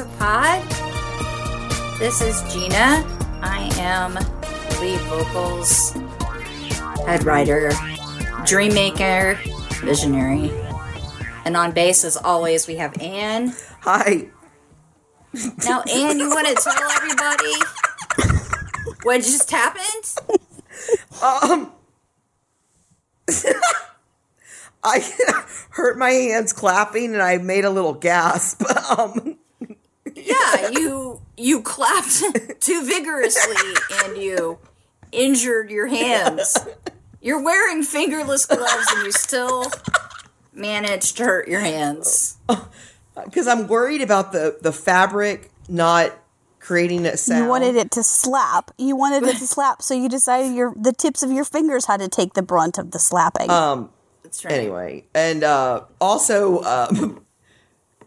Axopod. This is Gina. I am lead vocals, head writer, dream maker, visionary, and on bass, as always, we have Anne. Hi. Now, Anne, you want to tell everybody what just happened? Um, I hurt my hands clapping and I made a little gasp. Um, Yeah, you you clapped too vigorously and you injured your hands. You're wearing fingerless gloves and you still managed to hurt your hands. because I'm worried about the the fabric not creating a sound. You wanted it to slap. You wanted it to slap, so you decided your the tips of your fingers had to take the brunt of the slapping. Um. That's right. Anyway, and uh, also, um,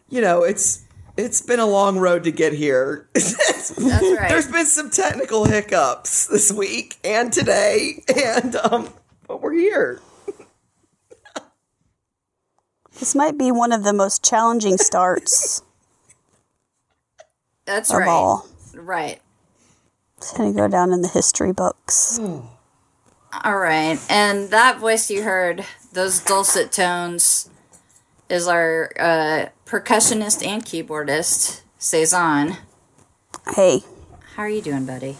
you know, it's it's been a long road to get here. That's right. There's been some technical hiccups this week and today, and um, but we're here. this might be one of the most challenging starts That's of right. all. Right. It's going to go down in the history books. All right. And that voice you heard, those dulcet tones, is our uh, percussionist and keyboardist, Cezanne. Hey, How are you doing, buddy?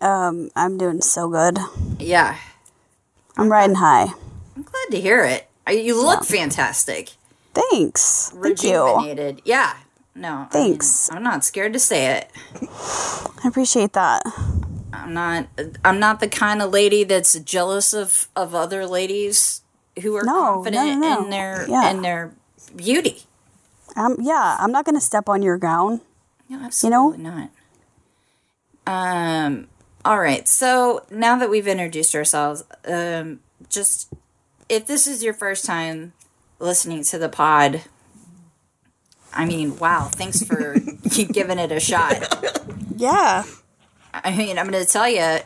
um, I'm doing so good. Yeah. I'm riding high. I'm glad to hear it. Uh, You look fantastic. Thanks. Thank you. Rejuvenated. Yeah. No. I mean, Thanks. I'm not scared to say it. I appreciate that. I'm not I'm not the kind of lady that's jealous of of other ladies who are No, confident no, no. in their Yeah. in their beauty. Um, yeah, I'm not going to step on your gown. No, absolutely not. Um. All right. So now that we've introduced ourselves, um, just if this is your first time listening to the pod, I mean, wow! Thanks for giving it a shot. Yeah. I mean, I'm going to tell you,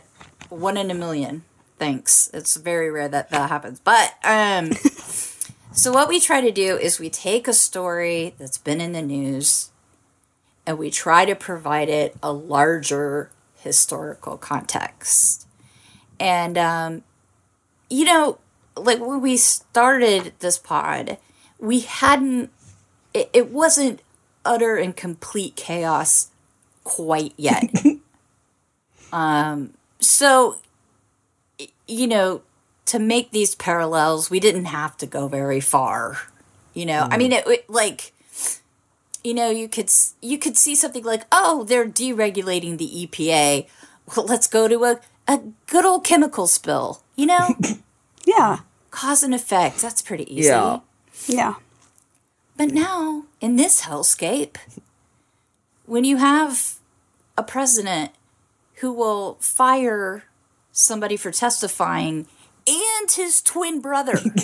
one in a million. Thanks. It's very rare that that happens. But um, so what we try to do is we take a story that's been in the news, and we try to provide it a larger historical context. And um, you know, like when we started this pod, we hadn't. It, it wasn't utter and complete chaos quite yet. um, so, you know, to make these parallels, we didn't have to go very far. You know, I mm. mean, it, it like, you know, you could you could see something like, oh, they're deregulating the EPA. Well, let's go to a a good old chemical spill. You know, Yeah. cause and effect. That's pretty easy. Yeah. Yeah. But now, in this hellscape, when you have a president who will fire somebody for testifying and his twin brother,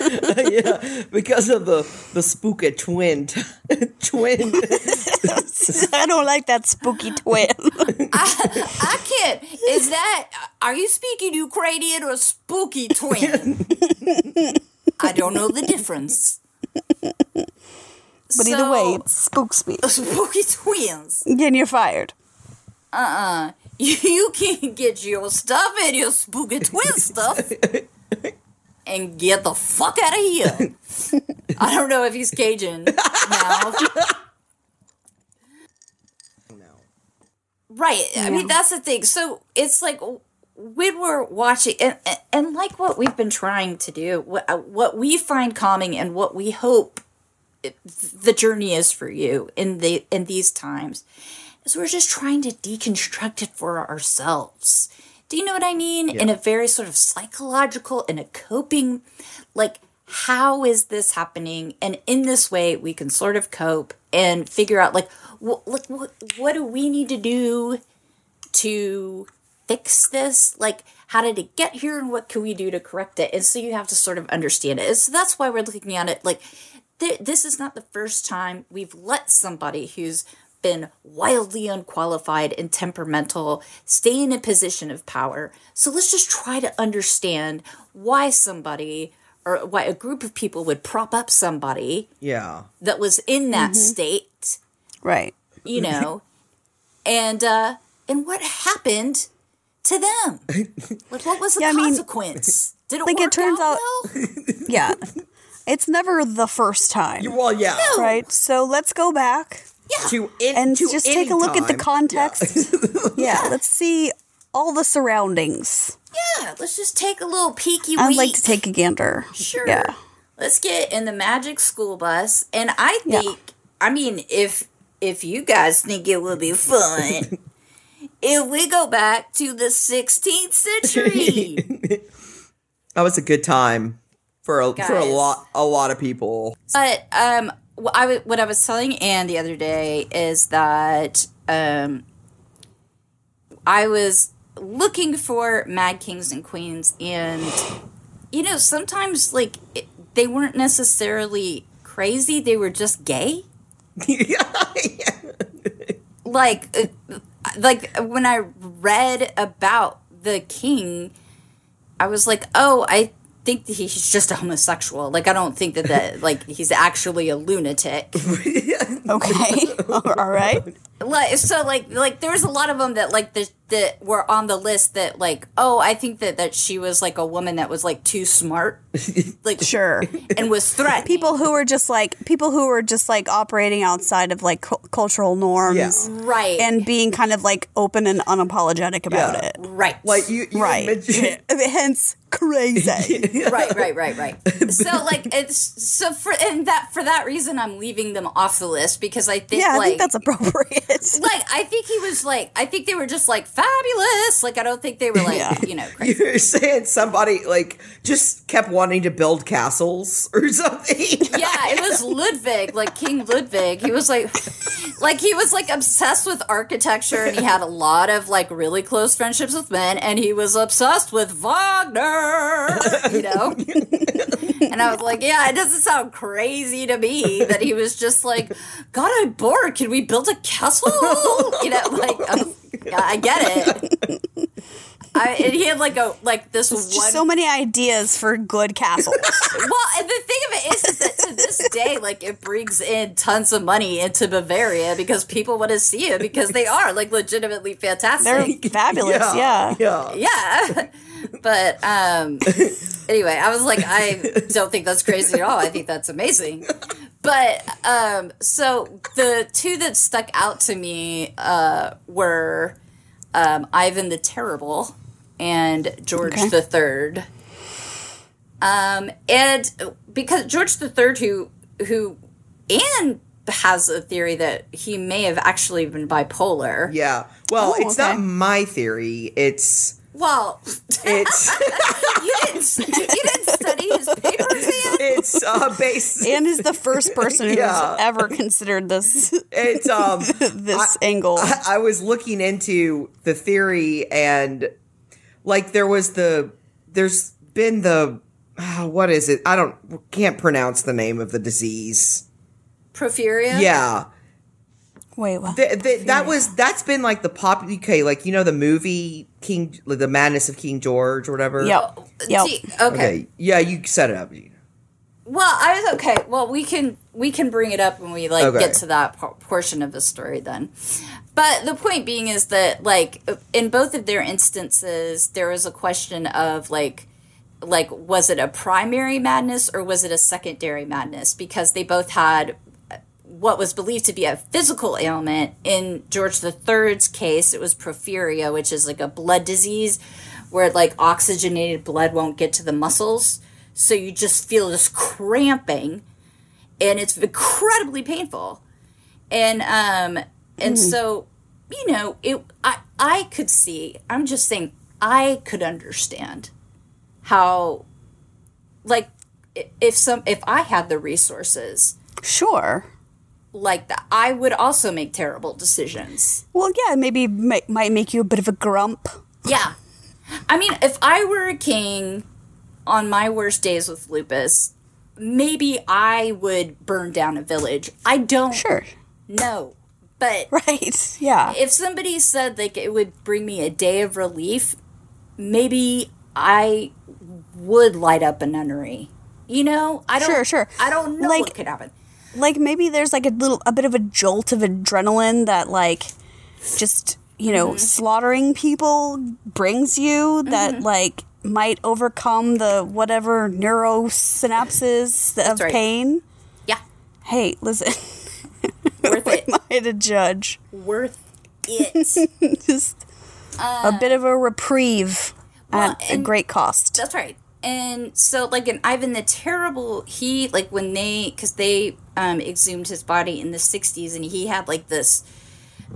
yeah, because of the the spooky twin twin. I don't like that spooky twin. I can't. Is that, are you speaking Ukrainian or spooky twin? I don't know the difference. But either way, it's spook speak. spooky twins. Then you're fired. you can get your stuff and your spooky twin stuff and get the fuck out of here. I don't know if he's Cajun now. Right. I mean, that's the thing. So it's like when we're watching, and, and- and like what we've been trying to do, what, uh, what we find calming and what we hope the journey is for you in the in these times is we're just trying to deconstruct it for ourselves. Do you know what I mean? In a very sort of psychological, in a coping, like how is this happening? And in this way, we can sort of cope and figure out like what like what what do we need to do to fix this? Like, how did it get here and what can we do to correct it? And so you have to sort of understand it. And so that's why we're looking at it like th- this is not the first time we've let somebody who's been wildly unqualified and temperamental, stay in a position of power. So let's just try to understand why somebody or why a group of people would prop up somebody Yeah. that was in that state, Right. you know, and uh and what happened to them? Like what was the Yeah, I mean, consequence? Did it like, it work turns out, out- well? Yeah. it's never the first time. Well, yeah. Right. So let's go back To in, and to just any take a look at the context. Yeah. Let's see all the surroundings. Yeah, let's just take a little peeky I'd week. like to take a gander. Sure. Yeah. Let's get in the magic school bus. And I Yeah. think I mean if if you guys think it would be fun if we go back to the 16th century. That was a good time for a for a lot a lot of people. but um wh- I w- what I was telling Anne the other day is that um I was looking for mad kings and queens and you know sometimes like it, they weren't necessarily crazy they were just gay. Like uh, like when i read about the king i was like oh i think that he's just a homosexual like i don't think that that like he's actually a lunatic Okay. all right. like so like like there was a lot of them that like the, that were on the list that like oh i think that that she was like a woman that was like too smart like Sure. and was threatening People who were just like people who were just like operating outside of like cu- cultural norms Yeah. right and being kind of like open and unapologetic about Yeah. it. right Like you, you Right. mentioned- Hence crazy. right, right, right, right. So like it's so for and that for that reason I'm leaving them off the list because I think yeah, I like think that's appropriate. like I think he was like I think they were just like fabulous. Like I don't think they were like Yeah. you know crazy. You're saying somebody like just kept wanting to build castles or something. Yeah, it was Ludwig, like King Ludwig. He was like like he was like obsessed with architecture and he had a lot of like really close friendships with men and he was obsessed with Wagner, you know? And I was like, yeah, it doesn't sound crazy to me that he was just like, God, I'm bored. Can we build a castle? You know, like, yeah, I get it. I, and he had like a like this one Just so many ideas for good castles. well, and the thing of it is, is that to this day, like it brings in tons of money into Bavaria because people want to see it because they are like legitimately fantastic. They're fantastic. fabulous. Yeah. yeah. yeah. But um anyway, I was like, I don't think that's crazy at all. I think that's amazing. But um so the two that stuck out to me uh were um Ivan the Terrible and George Okay. the Third. Um and because George the Third who who Anne has a theory that he may have actually been bipolar. Yeah. Well, Oh, it's okay. not my theory. It's Well, it's you didn't you didn't study his papers, Anne? it's uh based Anne is the first person who's Yeah. ever considered this it's um this angle. I, I was looking into the theory and like there was the there's been the ah, what is it? I don't can't pronounce the name of the disease. Porphyria. Yeah. Wait, what? Th- th- that was that's been like the pop okay like you know the movie King like the Madness of King George or whatever. Yep. Oh, yep. See, okay. Okay. Yeah, you set it up. Well, I was okay. Well, we can we can bring it up when we like Okay. get to that por- portion of the story then. But the point being is that like in both of their instances, there was a question of like like was it a primary madness or was it a secondary madness because they both had what was believed to be a physical ailment. In George III's case, it was porphyria, which is like a blood disease where like oxygenated blood won't get to the muscles. So you just feel this cramping and it's incredibly painful. And um and so you know, it I I could see, I'm just saying I could understand how like if some if I had the resources Sure. Like that, I would also make terrible decisions. Well, yeah, maybe might, might make you a bit of a grump. Yeah. I mean, if I were a king on my worst days with lupus, maybe I would burn down a village. I don't Sure. know. But Right. Yeah. if somebody said like it would bring me a day of relief, maybe I would light up a nunnery. You know, I don't. Sure, sure. I don't know Like- what could happen. Like maybe there's like a little a bit of a jolt of adrenaline that like just you know Mm-hmm. slaughtering people brings you that Mm-hmm. like might overcome the whatever neurosynapses of right. pain Yeah, hey listen worth it. am i to judge worth it. just a bit of a reprieve well, at a great cost That's right. And so, like in Ivan the Terrible, he like when they because they um, exhumed his body in the '60s, and he had like this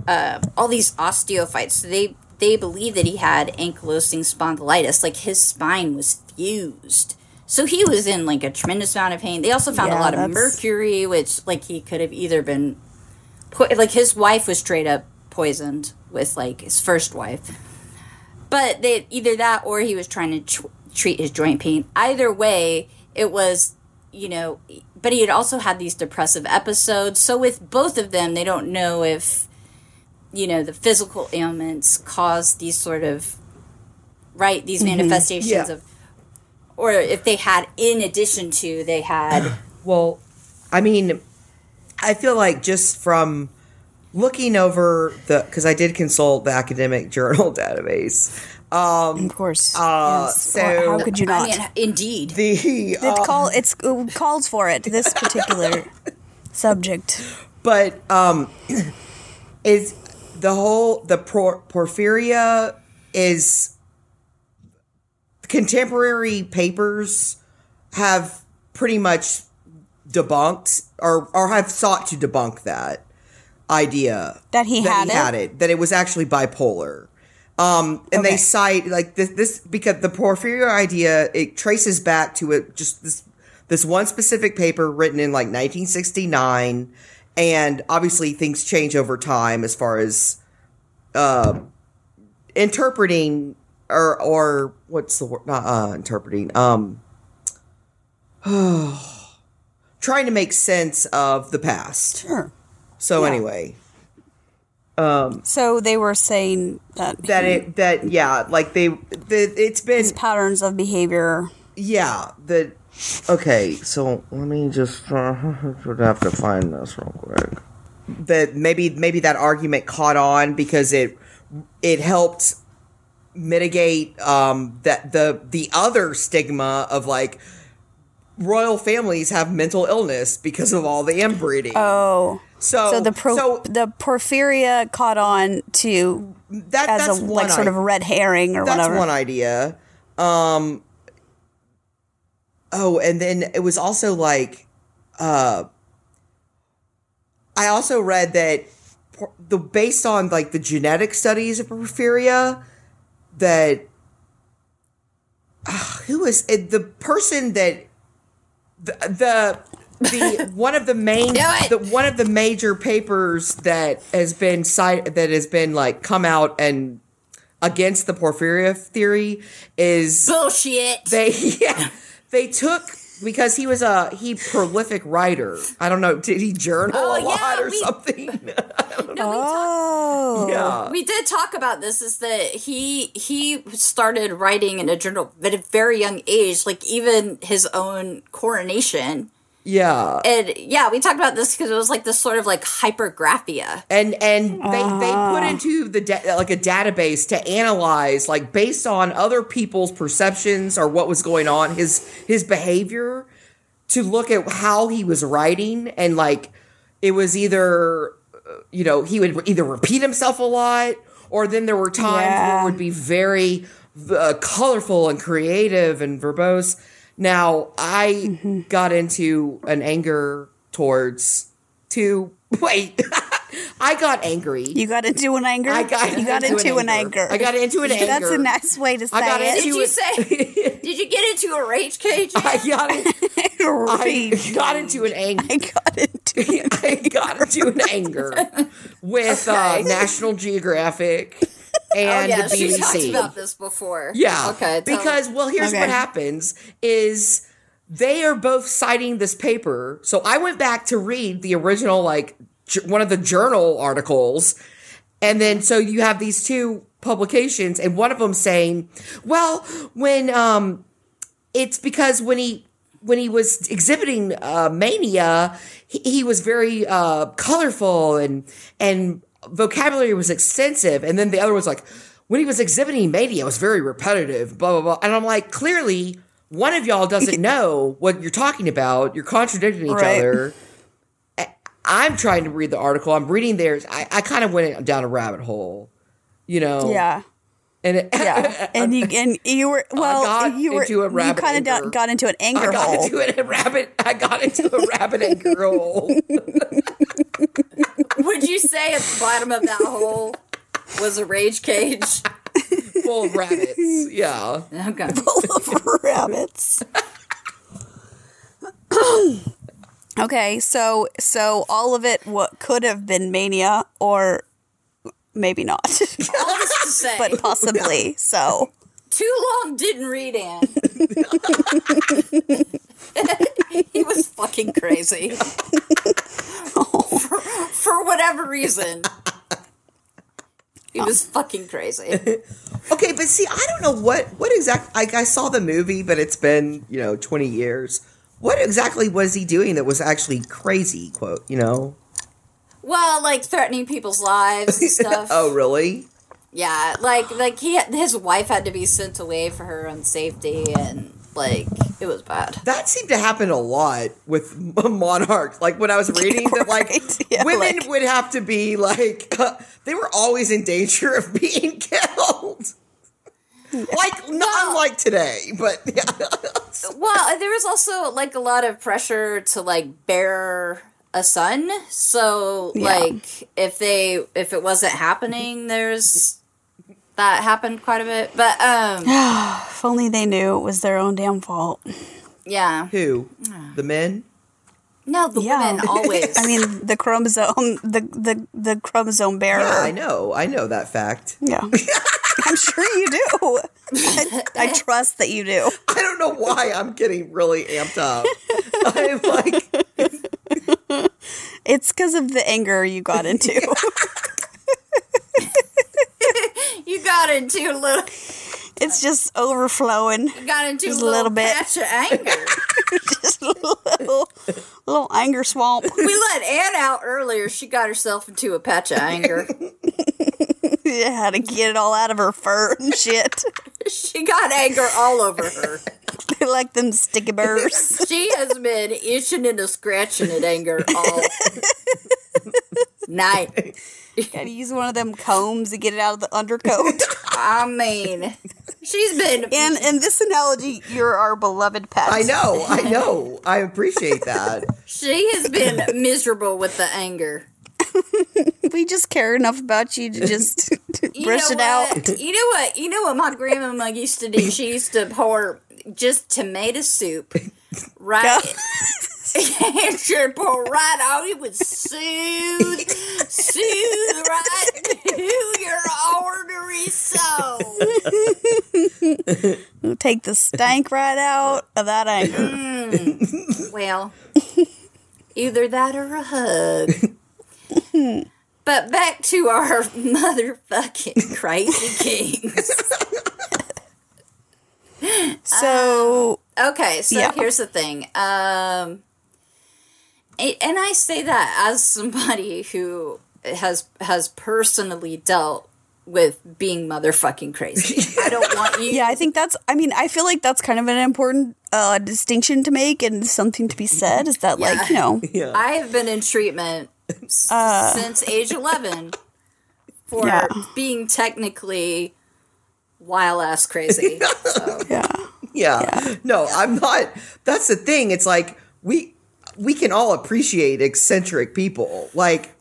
uh, all these osteophytes. So they they believe that he had ankylosing spondylitis, like his spine was fused. So he was in like a tremendous amount of pain. They also found a Yeah, lot of mercury, which like he could have either been po- like his wife was straight up poisoned with like his first wife but they either that or he was trying to treat his joint pain. Either way, it was you know. But he had also had these depressive episodes. So with both of them, they don't know if you know the physical ailments cause these sort of right these mm-hmm. manifestations Yeah. of, or if they had in addition to they had Well, I mean, I feel like just from looking over the because I did consult the academic journal database. Of course uh, yes. so- how could you not I mean, indeed. The it uh, call it's it calls for it this particular subject but um, is the whole the por- porphyria is contemporary papers have pretty much debunked or or have sought to debunk that idea That he had he it? had it that it was actually bipolar um and Okay. they cite like this this because the porphyria idea it traces back to it just this this one specific paper written in like 1969 and obviously things change over time as far as uh interpreting or or what's the word not uh interpreting um trying to make sense of the past sure so Yeah. anyway So they were saying that, that it that yeah like they the, it's been patterns of behavior. yeah the okay so let me just uh, would have to find this real quick. That maybe maybe that argument caught on because it it helped mitigate um that the the other stigma of like royal families have mental illness because of all the inbreeding. Oh, so so the pro- so the porphyria caught on to that as that's a like sort i- of a red herring or whatever. that's whatever. one idea. Um Oh, and then it was also like uh I also read that por- the based on like the genetic studies of porphyria that uh, who is it, the person that the the the one of the main the one of the major papers that has been cite that has been like come out and against the porphyria theory is Bullshit. they yeah they took because he was a he prolific writer. I don't know. Did he journal Oh, a lot or we- something? no, we talked oh, yeah. We did talk about this. Is that he he started writing in a journal at a very young age, like even his own coronation. Yeah. And yeah, we talked about this because it was like this sort of like hypergraphia. and and they they put into the da- like a database to analyze like based on other people's perceptions or what was going on his his behavior to look at how he was writing and like it was either uh, you know he would either repeat himself a lot or then there were times where it would be very uh, colorful and creative and verbose now i got into an anger towards to wait i got angry you got into an anger. I got you got into into, an an anger. anger. I got into an anger. That's a nice way to say I got it. Did you it- say? did you get into a rage cage? i got I Rage. got into an anger I got into. I got into an anger with uh, National Geographic Oh and yeah, the she talked about this before. Yeah. Okay. tell- Because well, here's Okay. what happens is they are both citing this paper. So I went back to read the original like j- one of the journal articles, and then so you have these two publications, and one of them saying, "Well, when um, it's because when he when he was exhibiting uh, mania, he, he was very uh, colorful and and vocabulary was extensive. And then the other was like, when he was exhibiting mania, it was very repetitive. Blah blah blah. And I'm like, clearly, one of y'all doesn't know what you're talking about. You're contradicting each Right. other. I'm trying to read the article. I'm reading theirs. I, I kind of went down a rabbit hole, you know. Yeah. And it, Yeah, and you and you were well. you were you kind of got into an anger I got hole. into a rabbit. I got into a rabbit anger hole. Would you say at the bottom of that hole was a rage cage? full of rabbits. Yeah. Okay. full of rabbits. okay, so so all of it what could have been mania or maybe not, All this to say, but possibly so. too long didn't read Anne. he was fucking crazy. for, for whatever reason. He was fucking crazy. Okay, but see, I don't know what what exactly. Like, I saw the movie, but it's been you know twenty years. What exactly was he doing that was actually crazy? Quote, you know. Well, like threatening people's lives and stuff. Oh, really? Yeah, like like he his wife had to be sent away for her own safety, and like it was bad. That seemed to happen a lot with monarchs. Like when I was reading that, like Right, yeah, women like- would have to be like they were always in danger of being killed. Like not unlike today, but yeah. Well, there was also like a lot of pressure to like bear a son. So Yeah. like if they if it wasn't happening, there's that happened quite a bit. But um If only they knew it was their own damn fault. yeah. Who? The men? No, the Yeah. women always. I mean, the chromosome, the the the chromosome bearer. Yeah, I know. I know that fact. Yeah. I'm sure you do. I, I trust that you do. I don't know why I'm getting really amped up. I'm like, It's because of the anger you got into. You got into a little it's just overflowing. you got into Just a little, little bit. patch of anger. Just a little, little anger swamp. we let Anne out earlier. She got herself into a patch of anger. You had to get it all out of her fur and shit. she got anger all over her. they like them sticky burrs. She has been itching and scratching at anger all night. Gotta use one of them combs to get it out of the undercoat. I mean, she's been. And in this analogy, you're our beloved pet. I know, I know. I appreciate that. She has been miserable with the anger. We just care enough about you to just You brush know it out. You know what? You know what my grandmama used to do? She used to pour just tomato soup right. And she'd pour right out. It would soothe, soothe right to your artery soul. Take the stank right out of that anger. Well, either that or a hug. But back to our motherfucking crazy kings. So Okay, so Yeah. here's the thing. Um, and I say that as somebody who has has personally dealt with being motherfucking crazy. I don't want you. yeah, I think that's. I mean, I feel like that's kind of an important uh, distinction to make and something to be said. Is that like you know? Yeah. I have been in treatment s- since age 11 for Yeah. being technically wild ass crazy. So, Yeah. yeah. No, I'm not. That's the thing. It's like we we can all appreciate eccentric people. Like,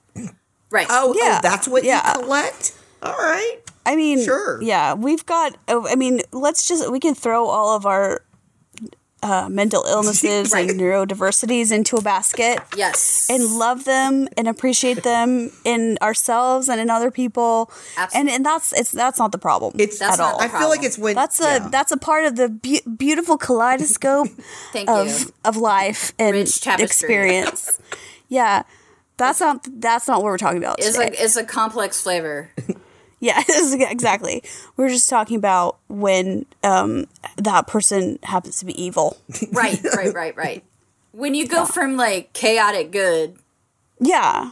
right. oh, oh Yeah. oh that's what Yeah. you collect. All right. I mean, Sure. Yeah, we've got. oh, I mean, let's just we can throw all of our uh, mental illnesses Right. and neurodiversities into a basket yes. and love them and appreciate them in ourselves and in other people. And and that's it's that's not the problem. It's That's at not all. the I feel like it's when That's a yeah. that's a part of the beau- beautiful kaleidoscope Thank of you. of life and experience. yeah, That's not that's not what we're talking about. It's today. like it's a complex flavor. Yeah, exactly. We're just talking about when um, that person happens to be evil. right, right, right, right. When you go from like chaotic good Yeah,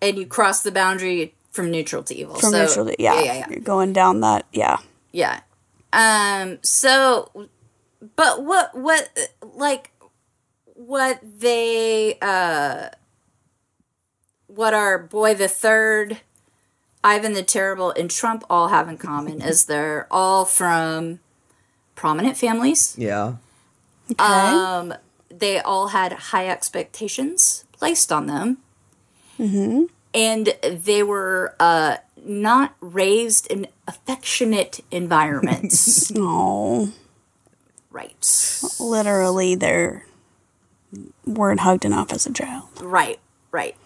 and you cross the boundary from neutral to evil. from so, neutral to- yeah, yeah, yeah, yeah. You're going down that. Yeah, Yeah. Um so but what what like what they uh what our boy the third Ivan the Terrible and Trump all have in common is they're all from prominent families. Yeah. okay. Um they all had high expectations placed on them. Mm-hmm. And they were uh not raised in affectionate environments. no. Right. literally, they weren't hugged enough as a child. Right. Right.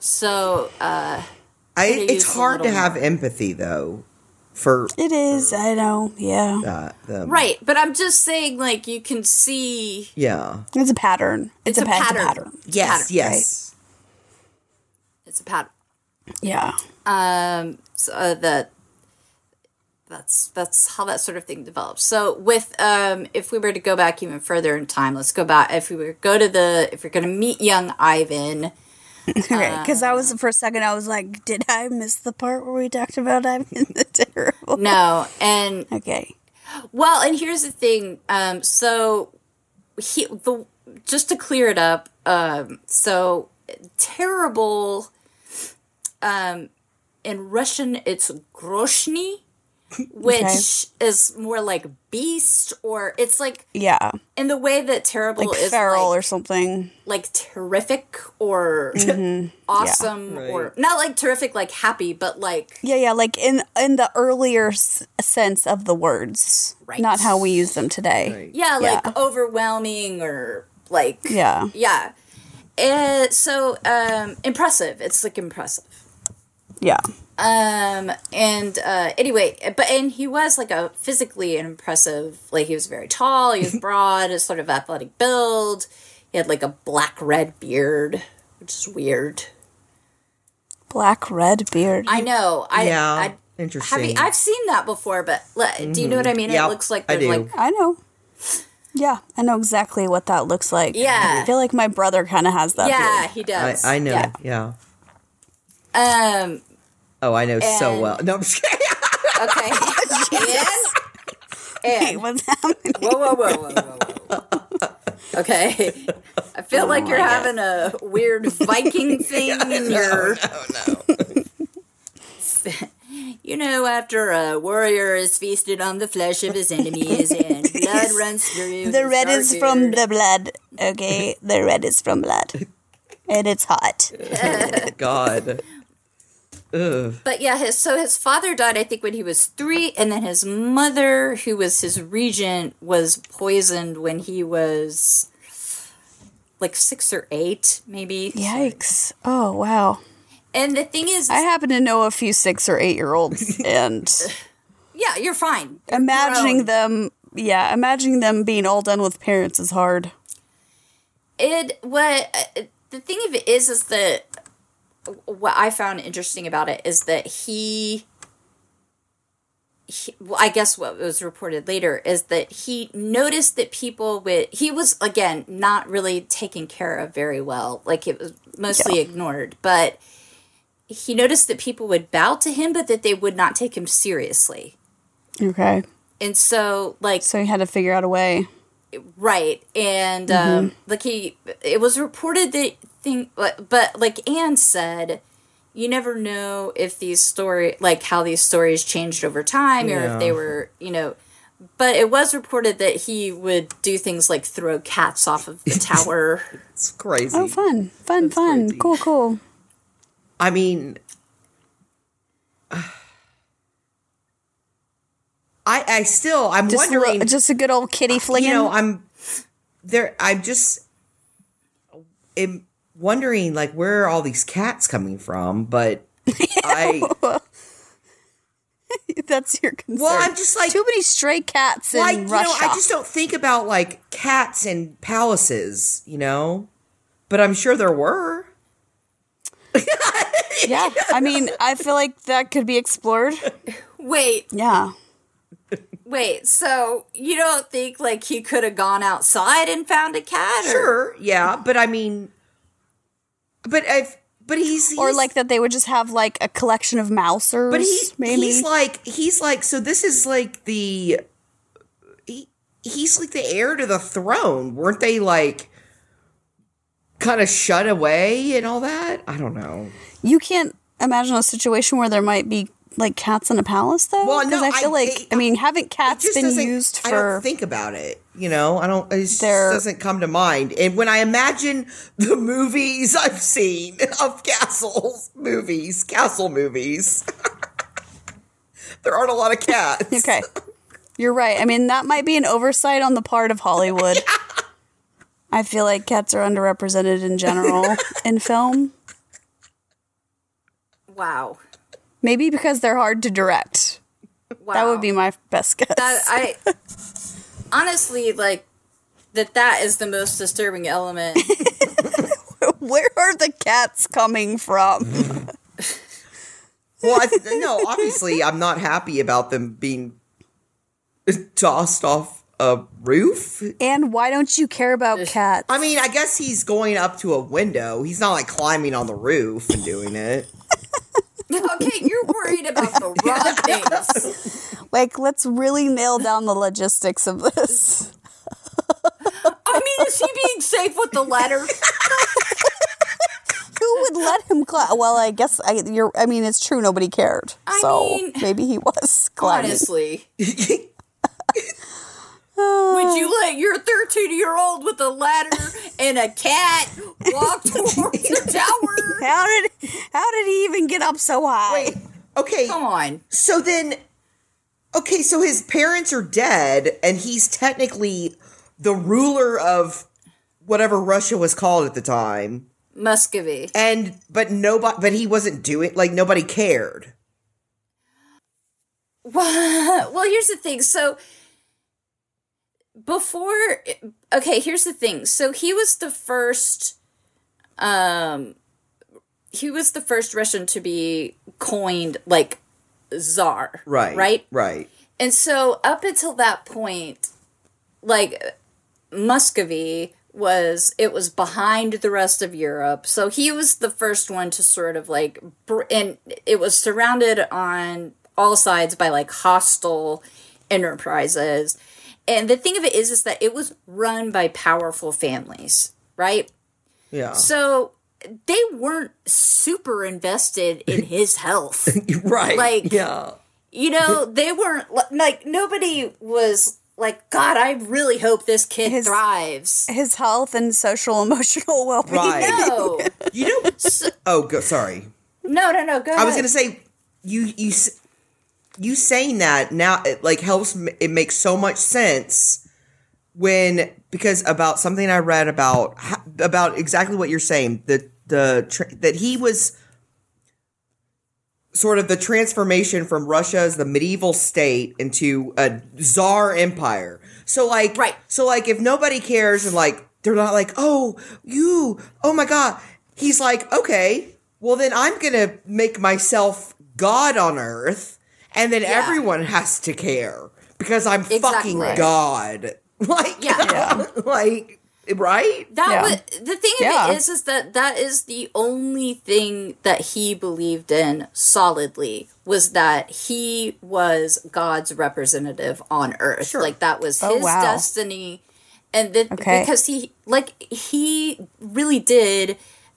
So, uh, I, it's hard to little have more. empathy though for It is. I know. Yeah, uh, right. But I'm just saying, like, you can see Yeah. it's a pattern. It's, It's a, a pa- it's a pattern. pattern. Yes. pattern, yes. it's a pattern. Yeah. Um, so uh, the that's that's how that sort of thing develops. So with um, if we were to go back even further in time, let's go back. If we were to go to the if we're going to meet young Ivan, Okay, because I was for a second, I was like, did I miss the part where we talked about I'm in the terrible? no, and Okay. Well, and here's the thing. Um, so he the just to clear it up. Um, so terrible. Um, in Russian, it's groshny, which Okay. is more like beast, or it's like Yeah, in the way that terrible like is feral like, or something. like terrific or awesome, Right. or not like terrific, like happy, but like Yeah, yeah, like in in the earlier s- sense of the words, Right. not how we use them today. Right. yeah, like Yeah. overwhelming or like Yeah. Yeah. And so um impressive. It's like impressive. Yeah. Um and uh anyway, but and he was like a physically an impressive like he was very tall, he was broad, a sort of athletic build. He had like a black red beard, which is weird. Black red beard. I know. I Yeah. I have Interesting. you, I've seen that before, but le- do you know what I mean? Yep, it looks like I do. like I know. Yeah, I know exactly what that looks like. Yeah. I feel like my brother kind of has that. Yeah, beard. he I, does. I know. Yeah. Yeah. Um Oh, I know so well. No, I'm just kidding. okay. and, Wait, and what's happening? Whoa, whoa, whoa, whoa, whoa, whoa. Okay. I feel oh like you're God. having a weird Viking thing in your. Oh no. You know, after a warrior is feasted on the flesh of his enemies and blood runs through The red is from the blood. Okay, the red is from blood, and it's hot. God. Ugh. But yeah, his, so his father died, I think, when he was three, and then his mother, who was his regent, was poisoned when he was like six or eight, maybe. Yikes! Oh wow. And the thing is, I happen to know a few six or eight year olds, and yeah, you're fine. You're imagining grown. them, yeah, imagining them being all done with parents is hard. it what uh, the thing of it is is that what I found interesting about it is that he, he well, I guess what was reported later is that he noticed that people with he was again not really taken care of very well. Like it was mostly ignored. But he noticed that people would bow to him but that they would not take him seriously. Okay, and so like so he had to figure out a way. Right. And um like he it was reported that thing but, but like Anne said you never know if these story like how these stories changed over time or Yeah. if they were, you know, but it was reported that he would do things like throw cats off of the tower. It's crazy. Oh, fun, fun, fun, crazy. cool, cool. I mean, I I still I'm Just, wondering. li- just a good old kitty flinging. you know, I'm there. I'm just am wondering like where are all these cats coming from? But I That's your concern. well, I'm just like too many stray cats in like you Russia. know I just don't think about like cats and palaces, you know. But I'm sure there were. Yeah, I mean, I feel like that could be explored. Wait, Yeah. wait. So you don't think like he could have gone outside and found a cat? or- Sure, yeah, but I mean, but if but he's, he's Or like that they would just have like a collection of mousers. but he maybe. he's like he's like so this is like the he, he's like the heir to the throne. Weren't they like kind of shut away and all that? I don't know. you can't imagine a situation where there might be like cats in a palace though. Well, no, I feel I- like it- I mean, haven't cats been used I for? don't think about it. You know, I don't. It just They're- doesn't come to mind. And when I imagine the movies I've seen of castles movies, castle movies, there aren't a lot of cats. okay, you're right. I mean, that might be an oversight on the part of Hollywood. I feel like cats are underrepresented in general in film. Wow. Maybe because they're hard to direct. Wow. That would be my best guess. that I honestly like that that is the most disturbing element. Where are the cats coming from? Well, I, no, obviously, I'm not happy about them being tossed off a roof. and why don't you care about cats? I mean, I guess he's going up to a window. He's not like climbing on the roof and doing it. okay, you're worried about the wrong things. like, let's really nail down the logistics of this. I mean, is he being safe with the ladder? Who would let him climb? Well, I guess I, you're. I mean, it's true. Nobody cared. I so mean, maybe he was climbing. Honestly. Would you let your 13 year old with a ladder and a cat walk towards the tower? How did How did he even get up so high? Wait, okay. Come on. So then, okay, so his parents are dead, and he's technically the ruler of whatever Russia was called at the time. Muscovy. And but nobody, but he wasn't doing like nobody cared. Well, well, here's the thing. So before okay, here's the thing. So he was the first um he was the first Russian to be coined like czar. Right. Right? Right. And so up until that point, like Muscovy was it was behind the rest of Europe. So he was the first one to sort of like br- and it was surrounded on all sides by like hostile enterprises. And the thing of it is is that it was run by powerful families, right? Yeah. So they weren't super invested in his health right. like- yeah. you know they weren't like nobody was like god i really hope this kid His- thrives His health and social emotional well being. Right. no You know. so, oh, go, sorry. no no no go ahead I was gonna say you you you saying that now it like helps. It makes so much sense when because about something I read about about exactly what you're saying. The the tr that he was sort of the transformation from Russia as the medieval state into a czar empire. So like Right. So like if nobody cares and like they're not like, "Oh, you, oh my god." He's like, "Okay, well then I'm going to make myself god on earth and then Yeah. everyone has to care because I'm fucking god." Like Yeah. like right? that Yeah. was the thing Yeah. of it is is that that is the only thing that he believed in solidly was that he was god's representative on earth Sure. like that was Oh, his wow. destiny and the, Okay. because he like he really did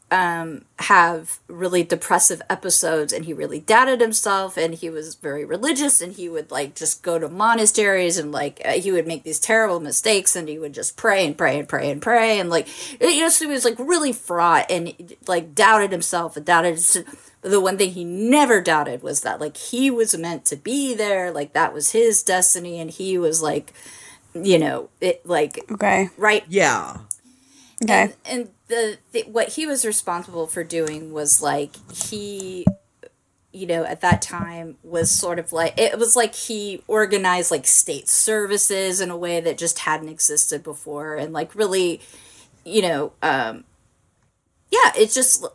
um have really depressive episodes and he really doubted himself and he was very religious and he would like just go to monasteries and like uh, he would make these terrible mistakes and he would just pray and pray and pray and pray and like you know so he was like really fraught and like doubted himself and doubted his, the one thing he never doubted was that like he was meant to be there like that was his destiny and he was like you know it like Okay. right Yeah. Okay. and, and the, the what he was responsible for doing was like he you know at that time was sort of like it was like he organized like state services in a way that just hadn't existed before and like really you know um yeah it just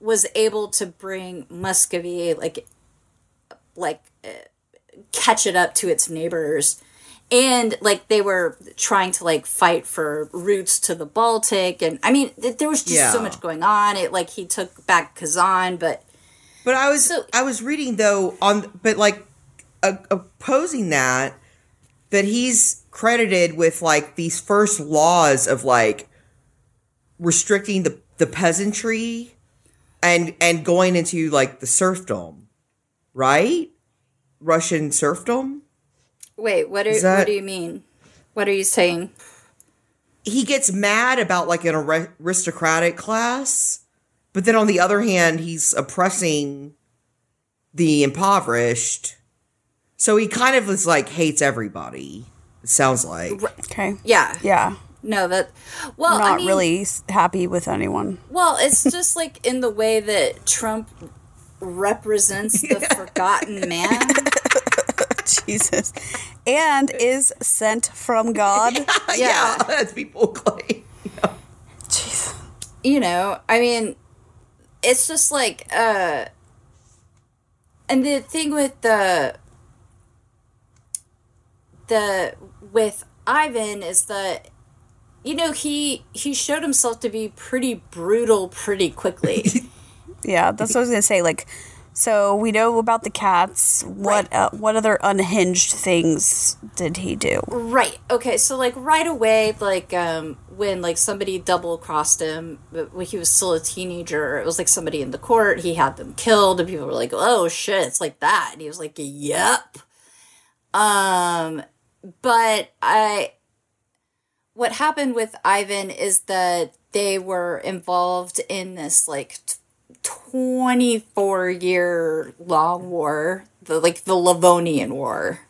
was able to bring Muscovy like like uh, catch it up to its neighbors and like they were trying to like fight for routes to the Baltic and I mean th- there was just so much going on it like he took back Kazan but But I was So- I was reading though on but like uh, opposing that that he's credited with like these first laws of like restricting the the peasantry and and going into like the serfdom, right? Russian serfdom. Wait what, are, that- what do you mean what are you saying He gets mad about like an aristocratic class, but then on the other hand, he's oppressing the impoverished. So he kind of is like hates everybody. It sounds like. Okay. yeah Yeah. no that well Not I mean, really happy with anyone. Well, it's just like in the way that Trump represents the forgotten man. Jesus. And is sent from God. Yeah. as people claim. Jeez. You know, I mean, it's just like, uh, and the thing with the, the, with Ivan is that, you know, he, he showed himself to be pretty brutal pretty quickly. Yeah, that's what I was gonna say. Like, so we know about the cats. What uh, what other unhinged things did he do? Right. Okay. So like right away, like um, when like somebody double crossed him but when he was still a teenager, it was like somebody in the court. He had them killed, and people were like, "Oh shit, it's like that." And he was like, "Yep." Um, but I, what happened with Ivan is that they were involved in this like. 24 year long war the like the livonian war.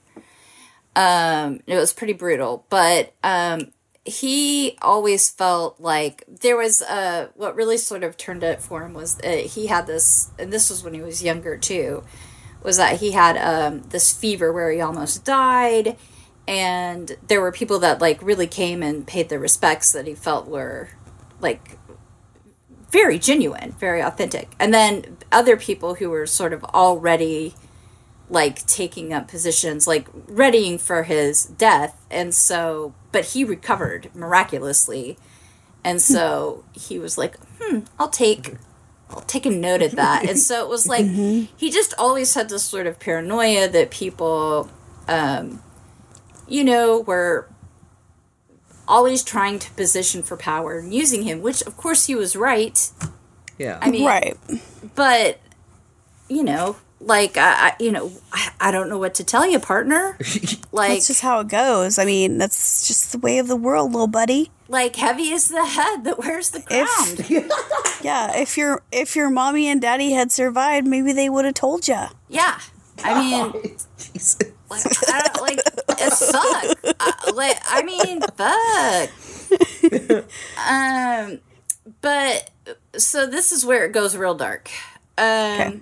Um it was pretty brutal but um he always felt like there was uh what really sort of turned it for him was that he had this and this was when he was younger too was that he had um this fever where he almost died and there were people that like really came and paid the respects that he felt were like very genuine very authentic. And then other people who were sort of already like taking up positions like readying for his death. And so but he recovered miraculously. And so he was like hmm i'll take i'll take a note of that. And so it was like he just always had this sort of paranoia that people um you know were always trying to position for power and using him which of course he was right Yeah. i mean Right. but you know like i, I you know I, I don't know what to tell you partner like That's just how it goes. I mean, that's just the way of the world, little buddy. like heavy is the head that wears the crown If yeah, if your if your mommy and daddy had survived, maybe they would have told you. yeah i mean Jesus. like, I don't, like it sucks I, like i mean fuck um but so this is where it goes real dark um Okay.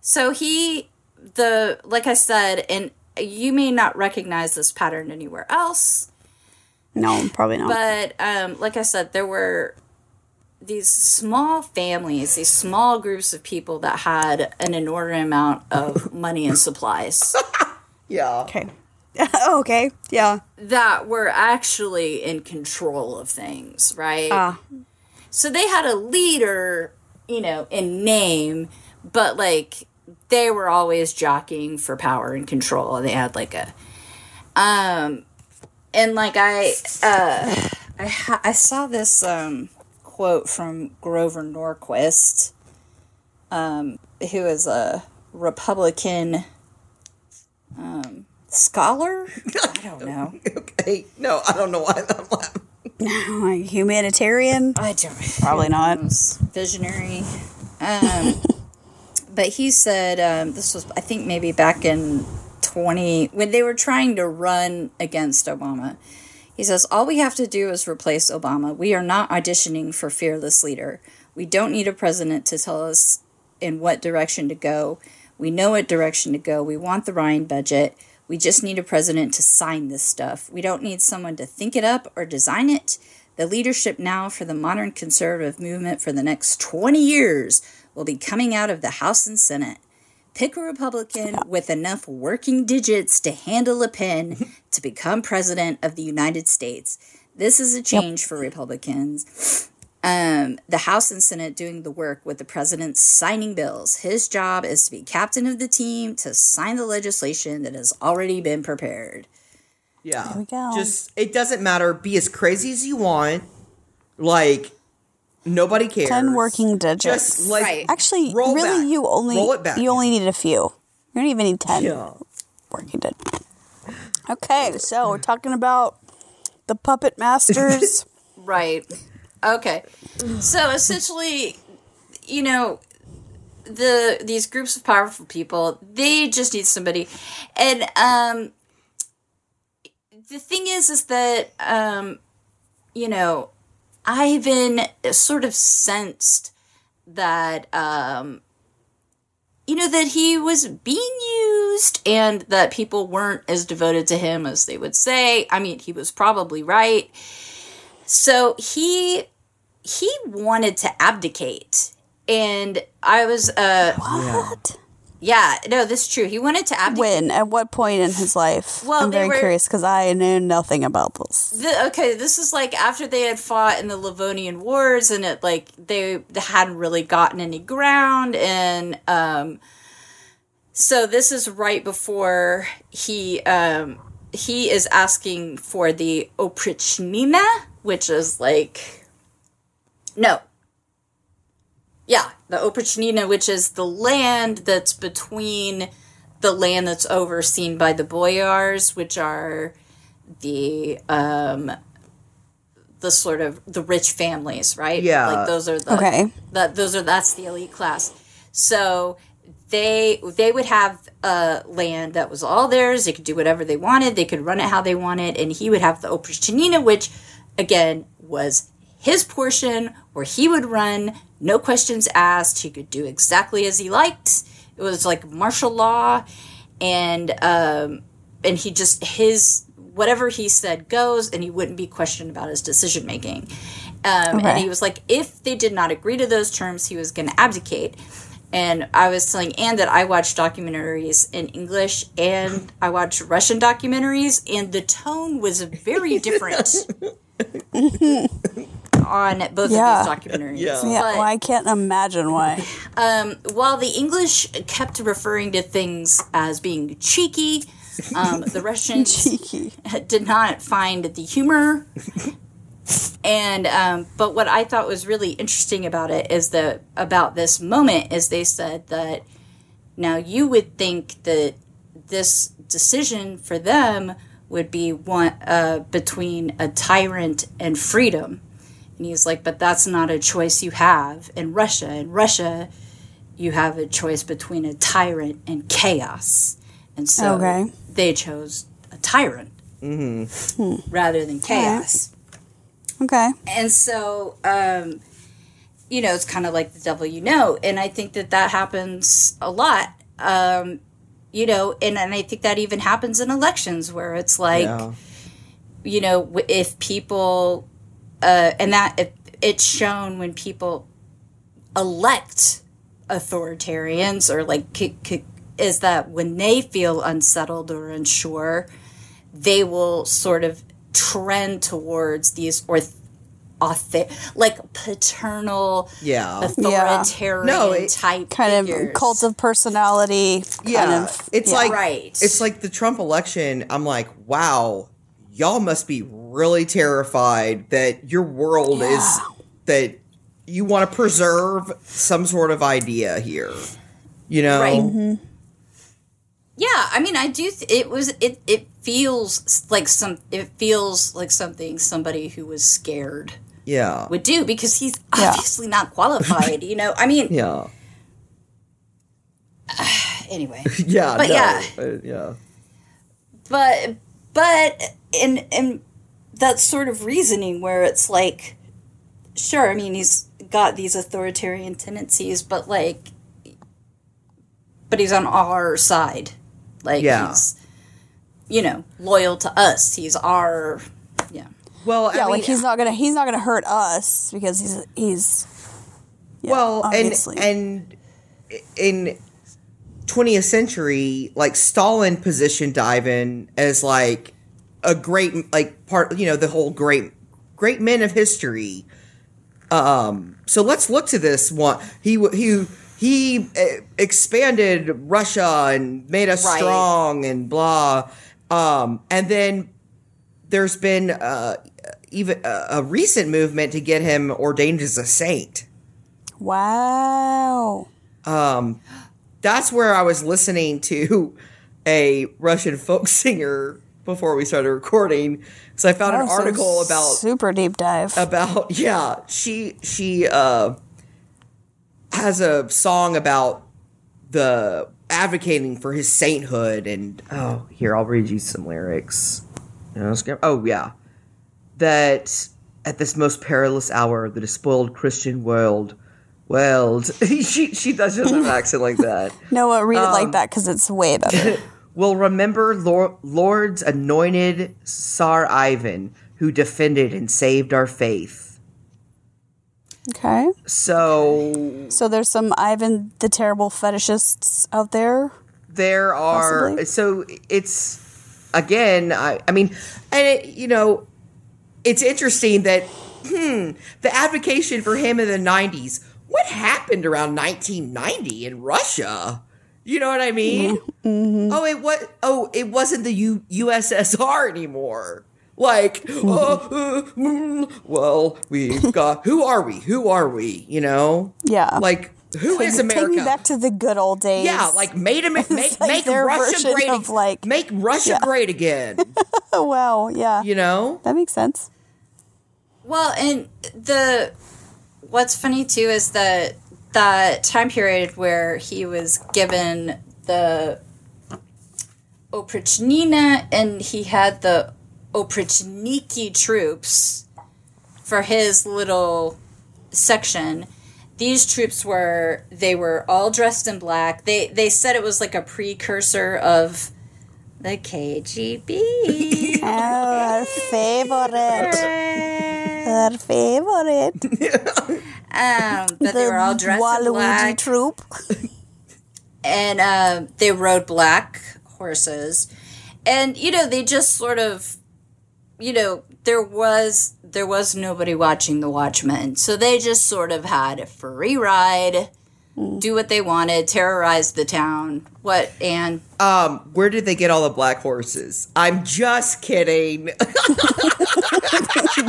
so he the like i said and you may not recognize this pattern anywhere else No, probably not. but um, like I said, there were these small families, these small groups of people that had an inordinate amount of money and supplies Yeah. okay. okay. Yeah. that were actually in control of things, right? Ah. So they had a leader, you know, in name, but like they were always jockeying for power and control, they had like a, um, and like I, uh, I ha- I saw this um quote from Grover Norquist, um, who is a Republican, um, scholar. I don't know. Okay. No, I don't know why I'm laughing. Like humanitarian? I don't. Probably not. visionary. Um, but he said um, this was, I think, maybe back in twenty when they were trying to run against Obama. He says all we have to do is replace Obama. We are not auditioning for fearless leader. We don't need a president to tell us in what direction to go. We know what direction to go. We want the Ryan budget. We just need a president to sign this stuff. We don't need someone to think it up or design it. The leadership now for the modern conservative movement for the next 20 years will be coming out of the House and Senate. Pick a Republican with enough working digits to handle a pen to become president of the United States. This is a change for Republicans. Um, the House and Senate doing the work with the president signing bills. His job is to be captain of the team to sign the legislation that has already been prepared. Yeah. There we go. Just it doesn't matter. Be as crazy as you want. Like nobody cares. Ten working digits. Just like Right. Actually, roll really, back. you only roll it back. you only need a few. You don't even need ten Yeah. working digits. Okay, so we're talking about the puppet masters. Right. Okay. So essentially, you know, the these groups of powerful people, they just need somebody. And um the thing is is that um you know, Ivan sort of sensed that um you know that he was being used and that people weren't as devoted to him as they would say. I mean, he was probably right. So he he wanted to abdicate. And I was uh what? yeah, no, this is true. He wanted to abdicate. When? At what point in his life? Well, I'm very were- curious because I knew nothing about this. The, okay, this is like after they had fought in the Livonian Wars, and it like they hadn't really gotten any ground, and um, so this is right before he um he is asking for the oprichnina, which is like no, yeah, the oprichnina, which is the land that's between the land that's overseen by the boyars, which are the um the sort of the rich families, right? Yeah. like those are the Okay. that those are that's the elite class. So they they would have uh, land that was all theirs. They could do whatever they wanted. They could run it how they wanted, and he would have the Oprichnina, which again was his portion, where he would run, no questions asked. He could do exactly as he liked. It was like martial law, and um, and he just his whatever he said goes, and he wouldn't be questioned about his decision making. Um, And he was like, if they did not agree to those terms, he was going to abdicate. And I was telling Anne that I watch documentaries in English and I watch Russian documentaries, and the tone was very different on both Yeah. of these documentaries. Yeah. Yeah, But- well, I can't imagine why. um, while the English kept referring to things as being cheeky, um, the Russians Cheeky. did not find the humor. And um, but what I thought was really interesting about it is that about this moment is they said that now you would think that this decision for them would be one uh, between a tyrant and freedom. And he's like, but that's not a choice you have in Russia. In Russia, you have a choice between a tyrant and chaos. And so Okay. they chose a tyrant rather than chaos. Okay. And so, um, you know, it's kind of like the devil you know. And I think that that happens a lot. Um, you know, and, and I think that even happens in elections where it's like, Yeah. you know, if people, uh, and that it, it's shown when people elect authoritarians or like c- c- is that when they feel unsettled or unsure, they will sort of trend towards these or author like paternal Yeah. authoritarian No, it- type Kind figures. of cult of personality. Kind Yeah. of. it's yeah. like Right. It's like the Trump election. I'm like, wow, y'all must be really terrified that your world is that you want to preserve some sort of idea here. You know? Right. Mm-hmm. Yeah, I mean, I do. Th- it was. It. It feels like some. It feels like something somebody who was scared Yeah. would do because he's Yeah. obviously not qualified. You know. I mean. yeah. Anyway. Yeah. But no, yeah. uh, yeah. but but in in that sort of reasoning where it's like sure i mean he's got these authoritarian tendencies but like but he's on our side like Yeah. he's you know loyal to us he's our yeah Well, I Yeah, mean, like he's not gonna he's not gonna hurt us because he's he's well, obviously. and and in 20th century, like Stalin positioned Ivan as like a great like part, you know, the whole great great men of history. Um, so let's look to this one. He he he uh, expanded Russia and made us Right. strong and blah. Um, and then there's been uh, even a, a recent movement to get him ordained as a saint. wow. um that's where I was listening to a Russian folk singer before we started recording. So I found an article about super deep dive. about yeah, she she uh has a song about the advocating for his sainthood and oh, here I'll read you some lyrics. You know, skip- Oh yeah. That at this most perilous hour, the despoiled Christian world world she she does just have an accent like that. Noah, read it um, like that because it's way better. will remember Lor- Lord's anointed Tsar Ivan, who defended and saved our faith. okay. So So there's some Ivan the Terrible fetishists out there. there are Possibly. so it's again I, I mean and it, you know it's interesting that hmm the advocation for him in the 90s what happened around 1990 in Russia you know what I mean? Oh it was oh it wasn't the U- USSR anymore. Like oh, uh, mm, well we've got who are we? Who are we? You know? Yeah. like who is Take America? me back to the good old days. yeah, like made him make like make their Russia version great of, like- make Russia great again. oh wow, yeah, You know? that makes sense. Well, and the what's funny too is that that time period where he was given the Oprichnina and he had the Oprichniki troops for his little section. These troops were they were all dressed in black. They they said it was like a precursor of the KGB. Oh, our favorite, our favorite. um, but they were all dressed in black. troop. and uh, they rode black horses and you know they just sort of you know there was there was nobody watching the watchmen so they just sort of had a free ride do what they wanted terrorize the town what and Um, where did they get all the black horses? I'm just kidding.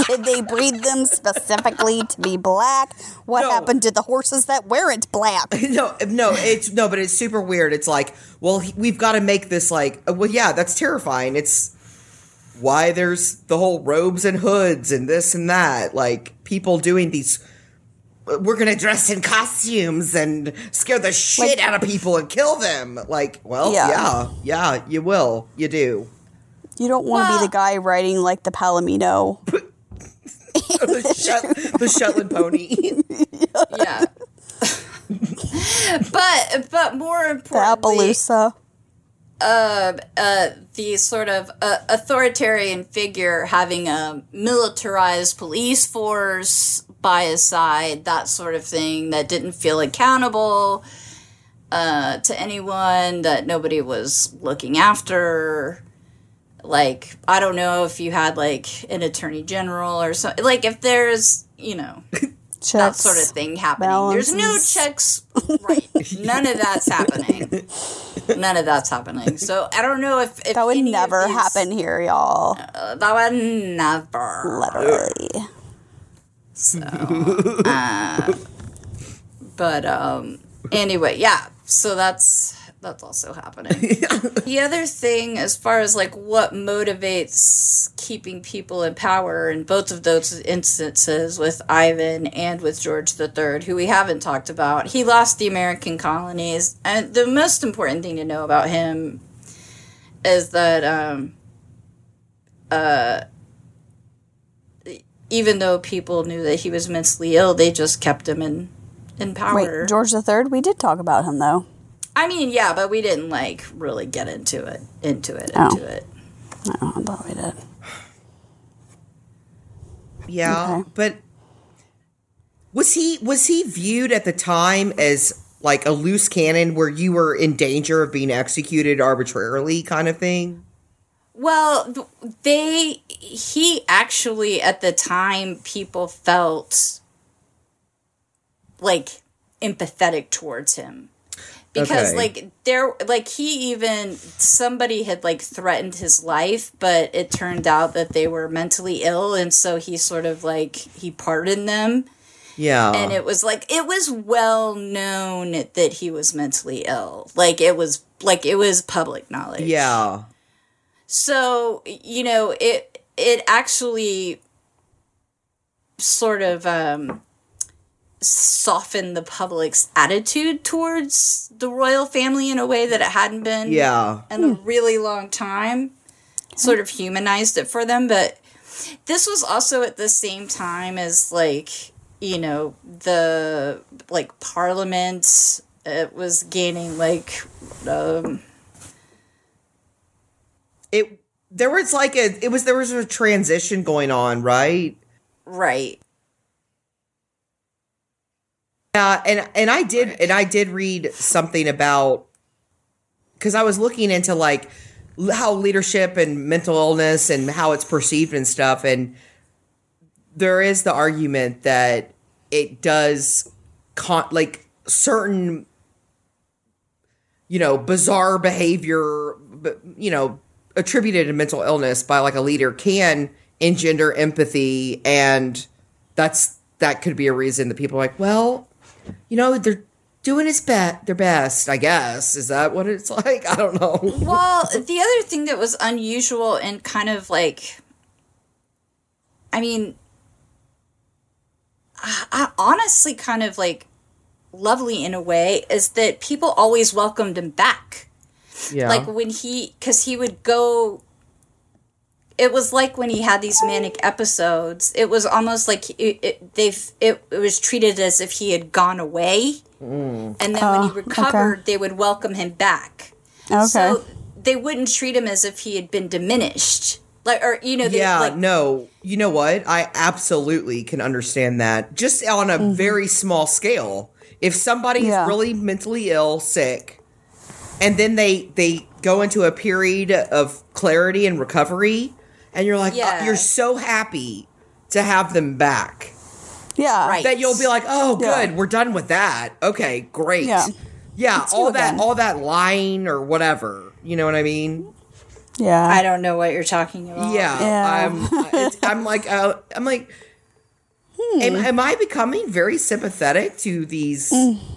Did they breed them specifically to be black? What No. happened to the horses that weren't black? no, no, it's no, but it's super weird. It's like, well, we've got to make this like, uh, well, yeah, that's terrifying. It's why there's the whole robes and hoods and this and that. Like people doing these. We're gonna dress in costumes and scare the shit Like- out of people and kill them. Like, well, Yeah. yeah, yeah, you will, you do. You don't want to Well- be the guy riding like the Palomino. the, Shet- the Shetland pony. yeah but but more importantly, The importantly Appaloosa. the sort of uh, authoritarian figure having a militarized police force by his side, that sort of thing, that didn't feel accountable uh, to anyone, that nobody was looking after. Like, I don't know if you had like an attorney general or something. Like, if there's, you know, that sort of thing happening. There's no checks, right? None of that's happening. None of that's happening. So I don't know if, if That would never these- happen here, y'all. uh, that would never. Literally. So, uh, but um, anyway, yeah. So that's that's also happening. the other thing, as far as like what motivates keeping people in power, in both of those instances with Ivan and with George III, who we haven't talked about, he lost the American colonies, and the most important thing to know about him is that um, even though people knew that he was mentally ill, they just kept him in in power. Wait, George III? We did talk about him, though. I mean, yeah, but we didn't like really get into it, into it, Oh. into it. No, I thought we did. Yeah, Okay. but Was he was he viewed at the time as like a loose cannon where you were in danger of being executed arbitrarily kind of thing? Well, they he actually at the time people felt like empathetic towards him because Okay. like there like he even somebody had like threatened his life but it turned out that they were mentally ill and so he sort of like he pardoned them Yeah. and it was like it was well known that he was mentally ill like it was like it was public knowledge yeah. So you know it it actually sort of um softened the public's attitude towards the royal family in a way that it hadn't been Yeah. in a really long time sort of humanized it for them but this was also at the same time as like you know the like parliament it was gaining like um It there was like a it was there was a transition going on, right? right Yeah, and and I did and I did read something about because I was looking into like how leadership and mental illness and how it's perceived and stuff, and there is the argument that it does con- like certain you know bizarre behavior you know attributed to mental illness by like a leader can engender empathy and that's that could be a reason that people are like well you know they're doing his bet their best i guess. Is that what it's like? I don't know. Well, the other thing that was unusual and kind of like, I mean, I, I honestly kind of like lovely in a way is that people always welcomed him back. Yeah Like when he, because he would go. It was like when he had these manic episodes. It was almost like it, it, they it, it was treated as if he had gone away, mm. and then when Oh, he okay. recovered, they would welcome him back. Okay. So they wouldn't treat him as if he had been diminished. Like or you know, they yeah like no you know what i absolutely can understand that just on a mm-hmm. very small scale if somebody Yeah. really mentally ill sick and then they they go into a period of clarity and recovery and you're like Yeah. oh, you're so happy to have them back yeah. Right. that you'll be like oh Yeah. good we're done with that okay great Yeah. yeah all that again. all that lying or whatever you know what i mean Yeah. I don't know what you're talking about. Yeah, Yeah. I'm. I'm like, uh, I'm like, am, am I becoming very sympathetic to these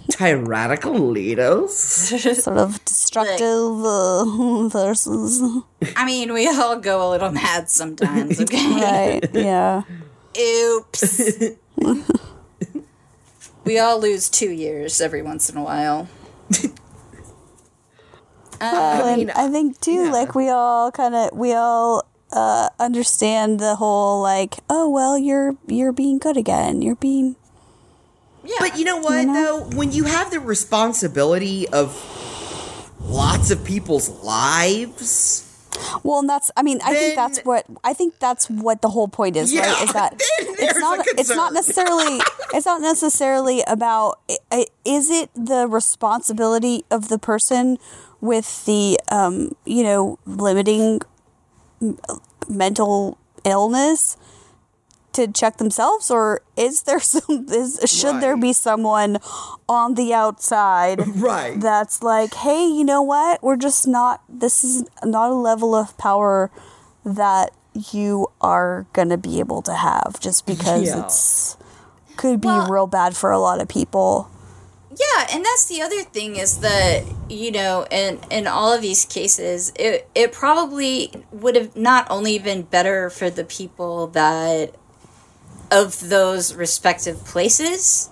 tyrannical leaders? sort of destructive uh, versus I mean, we all go a little mad sometimes. Okay. right. Yeah. Oops. we all lose two years every once in a while. and I think too, yeah. like we all kind of we all uh, understand the whole like, oh well, you're you're being good again. You're being Yeah. But you know what, though, when you have the responsibility of lots of people's lives, well, and that's I mean I think that's what I think that's what the whole point is, Yeah, right? Is that it's not it's not necessarily it's not necessarily about is it the responsibility of the person with the um you know limiting mental illness to check themselves or is there some is should there be someone on the outside right? that's like hey you know what we're just not this is not a level of power that you are going to be able to have just because Yeah. it's could be Well- real bad for a lot of people Yeah, and that's the other thing is that you know, in in all of these cases, it it probably would have not only been better for the people that of those respective places,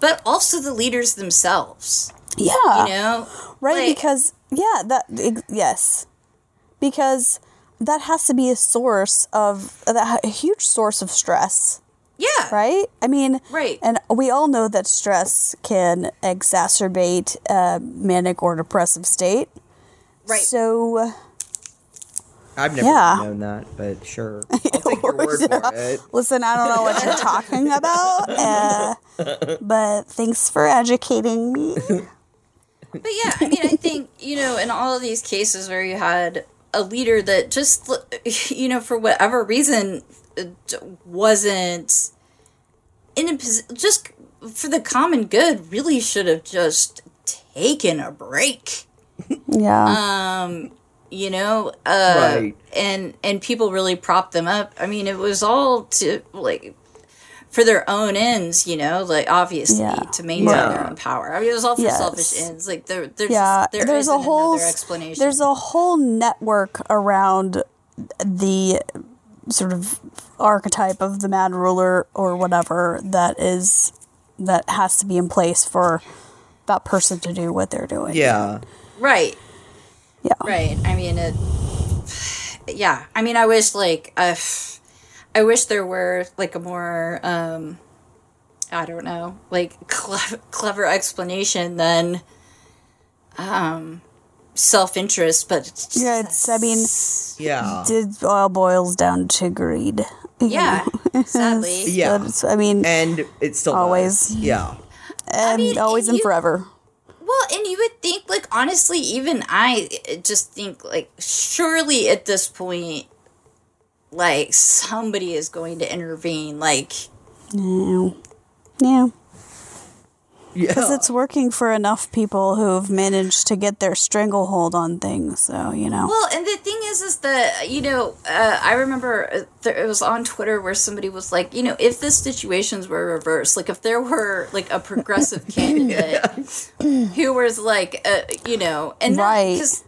but also the leaders themselves. yeah. You know, right Like- because yeah that yes. Because that has to be a source of that a huge source of stress yeah, right i mean Right. and we all know that stress can exacerbate a manic or depressive state right. So, I've never Yeah. known that, but sure. I'll take your word for it. Listen, I don't know what you're talking about, uh, but thanks for educating me. But yeah, I mean, I think, you know, in all of these cases where you had a leader that just, you know, for whatever reason, uh, wasn't in a position, just for the common good, really should have just taken a break. Yeah. Um, you know uh Right. and and people really propped them up i mean it was all to like for their own ends you know like obviously Yeah. to maintain Yeah. their own power i mean it was all for Yes. selfish ends like there there's yeah. there there's a isn't whole explanation there's a whole network around the sort of archetype of the mad ruler or whatever that is that has to be in place for that person to do what they're doing. Yeah. right Yeah. right i mean it yeah i mean i wish like uh, i wish there were like a more um i don't know like cle- clever explanation than um self-interest but it's just, Yeah, it's I mean Yeah. it all boils down to greed. yeah know? sadly Yeah. But I mean And it's still Always. does. Yeah. and mean, always and you- forever. Well, and you would think, like, honestly, even I just think, like, surely at this point, like, somebody is going to intervene. Like, no, Yeah. Yeah. Because it's working for enough people who've managed to get their stranglehold on things. So, you know. well, and the thing is, is that, you know, uh, I remember uh, there, it was on Twitter where somebody was like, you know, if the situations were reversed, like, if there were, like, a progressive candidate who was, like, uh, you know, and Right. because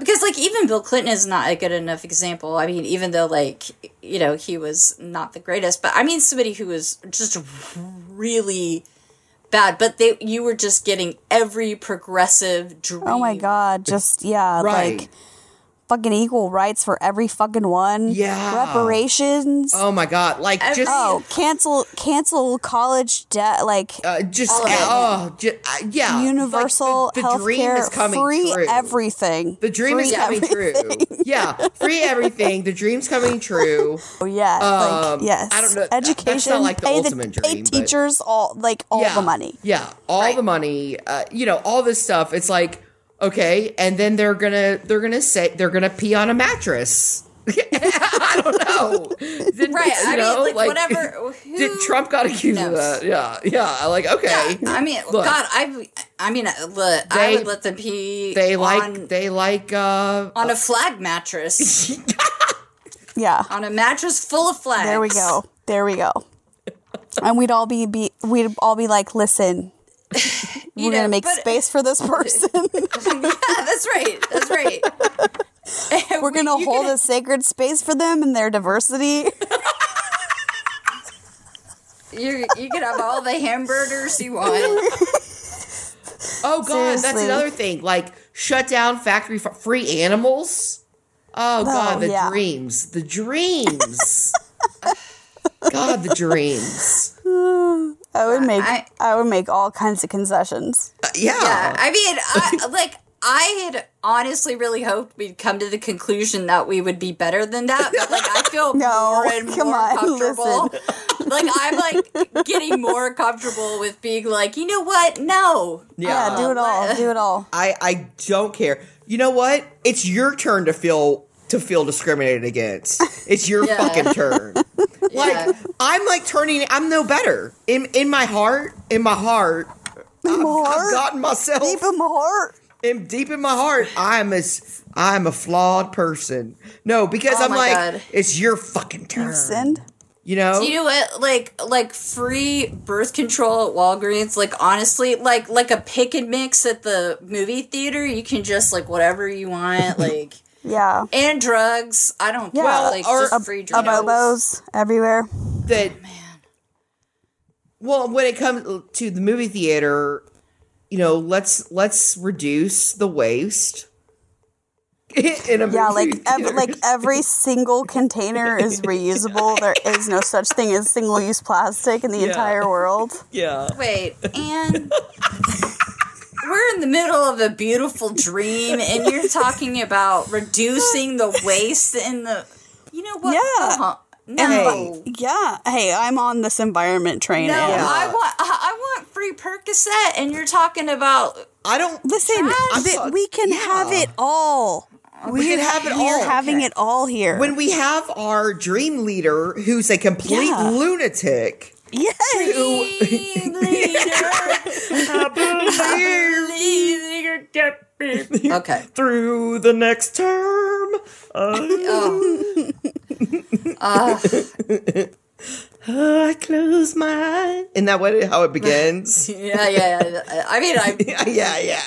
because like even Bill Clinton is not a good enough example. I mean, even though like you know he was not the greatest, but I mean somebody who was just really bad. But they you were just getting every progressive dream. oh my God. Just, yeah. Right. Like, fucking equal rights for every fucking one. Yeah. Reparations. Oh my god. Like just Oh, cancel cancel college debt like uh, just All of it. oh ju- uh, yeah. universal Like, the, the health dream care, is coming free true. everything. the dream Free is coming everything. true. Yeah, free everything. The dream's coming true. Oh yeah, Um, like yes. I don't know. That's not Education, like the pay ultimate the pay dream, but- teachers all like all yeah, the money. Yeah, all Right. the money. Uh, you know, all this stuff. It's like okay, and then they're gonna they're gonna say they're gonna pee on a mattress. I don't know. Did, Right. you I know, mean, like, whatever. Who, Did Trump got accused of that? Yeah, yeah. Like okay. Yeah, I mean, Look. God, I, I mean, uh, look, I They- would let them pee. They like on, they like uh on a flag mattress, Yeah. on a mattress full of flags. There we go. There we go. And we'd all be, be we'd all be like, listen, we're You know, gonna make but- space for this person. yeah, that's right. That's right. we're gonna You hold can- a sacred space for them and their diversity. You you can have all the hamburgers you want. Oh god, that's another thing. Like shut down factory f- free animals. Oh god, the yeah. dreams, the dreams. god, the dreams. I would make I- I, would make all kinds of concessions. Uh, yeah. Yeah, I mean, I, like I had honestly really hoped we'd come to the conclusion that we would be better than that. But like, I feel No, more and come more on, comfortable. like I'm like getting more comfortable with being like, you know what? No. Yeah, do it all. Do it all. I I don't care. You know what? It's your turn to feel to feel discriminated against. It's your Yeah. fucking turn. Like Yeah. I'm like turning. I'm no better in in my heart. In my heart, I've, I've gotten myself Deep in my heart. in deep in my heart. I'm as I'm a flawed person. No, because Oh I'm like God. it's your fucking turn. Send. You know. You know what? Like like free birth control at Walgreens. Like honestly, like like a pick and mix at the movie theater. You can just like whatever you want. Like Yeah. and drugs. I don't Yeah, care. Like or- just free drugs. Abobos everywhere. that man. well when it comes to the movie theater you know let's let's reduce the waste in a Yeah, like ev- like every single container is reusable. There is no such thing as single use plastic in the Yeah. entire world. yeah Wait, and where in in the middle of a beautiful dream and you're talking about reducing the waste in the. You know what? Yeah. Uh-huh. No. Hey. Yeah. Hey, I'm on this environment train. No, and- I want I I want free Percocet, and you're talking about I don't Listen, Trash. we can Yeah. have it all. We can have it all. We're having Okay. it all here. when we have our dream leader who's a complete Yeah. lunatic. Yes. Dream leader. okay. Through the next term. Uh, Oh. I close my eyes. Isn't that what how it begins? Yeah, yeah, yeah. I mean, I yeah, yeah, yeah.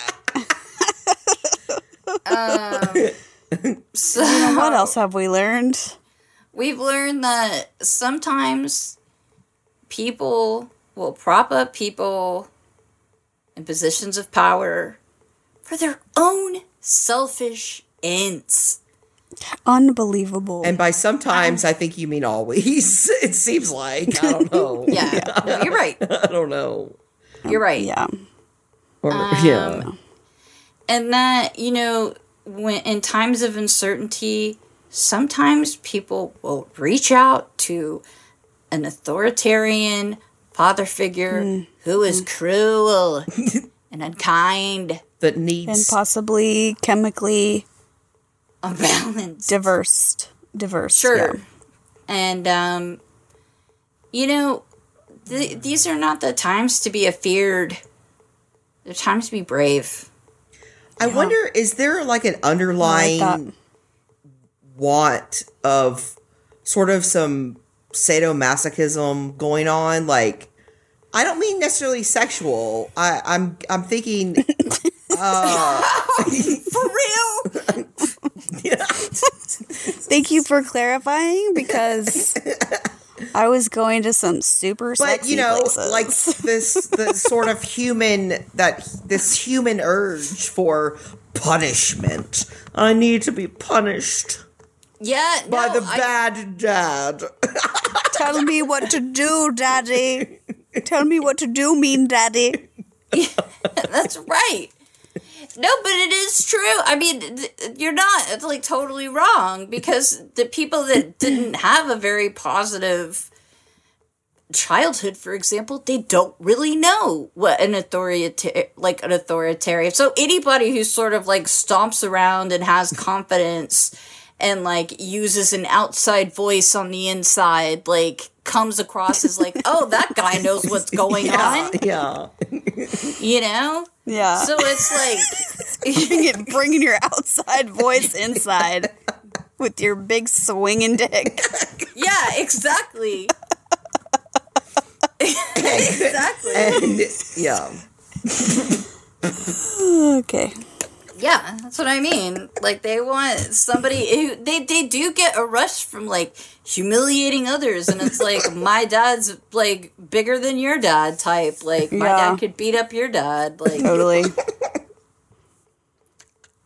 so what else have we learned? we've learned that sometimes people will prop up people in positions of power for their own selfish ends. Unbelievable. And by sometimes, I think you mean always. It seems like. I don't know. Yeah, no, you're right. I don't know. You're right. yeah. Or, um, yeah. and that you know when in times of uncertainty sometimes people will reach out to an authoritarian father figure who is cruel and unkind but needs. And possibly chemically unbalanced diverse. Diverse. sure yeah. and um you know th- these are not the times to be afeared they're times to be brave I wonder, is there like an underlying like want of sort of some sadomasochism going on? Like, I don't mean necessarily sexual. I, I'm I'm thinking uh, for real Thank you for clarifying because I was going to some super but sexy you know places. like this the sort of human that this human urge for punishment i need to be punished yeah by no, the I- bad dad Tell me what to do, Daddy. Tell me what to do, mean Daddy. That's right. No, but it is true. I mean, th- you're not like totally wrong because the people that didn't have a very positive childhood, for example, they don't really know what an authoritarian, like an authoritarian. So anybody who sort of like stomps around and has confidence and like uses an outside voice on the inside, like comes across as like, oh, that guy knows what's going on, yeah you know? Yeah. So it's like, bringing your outside voice inside with your big swinging dick. yeah, exactly. exactly. and yeah Okay. Yeah, that's what I mean. Like they want somebody who they they do get a rush from like humiliating others, and it's like my dad's like bigger than your dad type. Like my Yeah. dad could beat up your dad. Like Totally.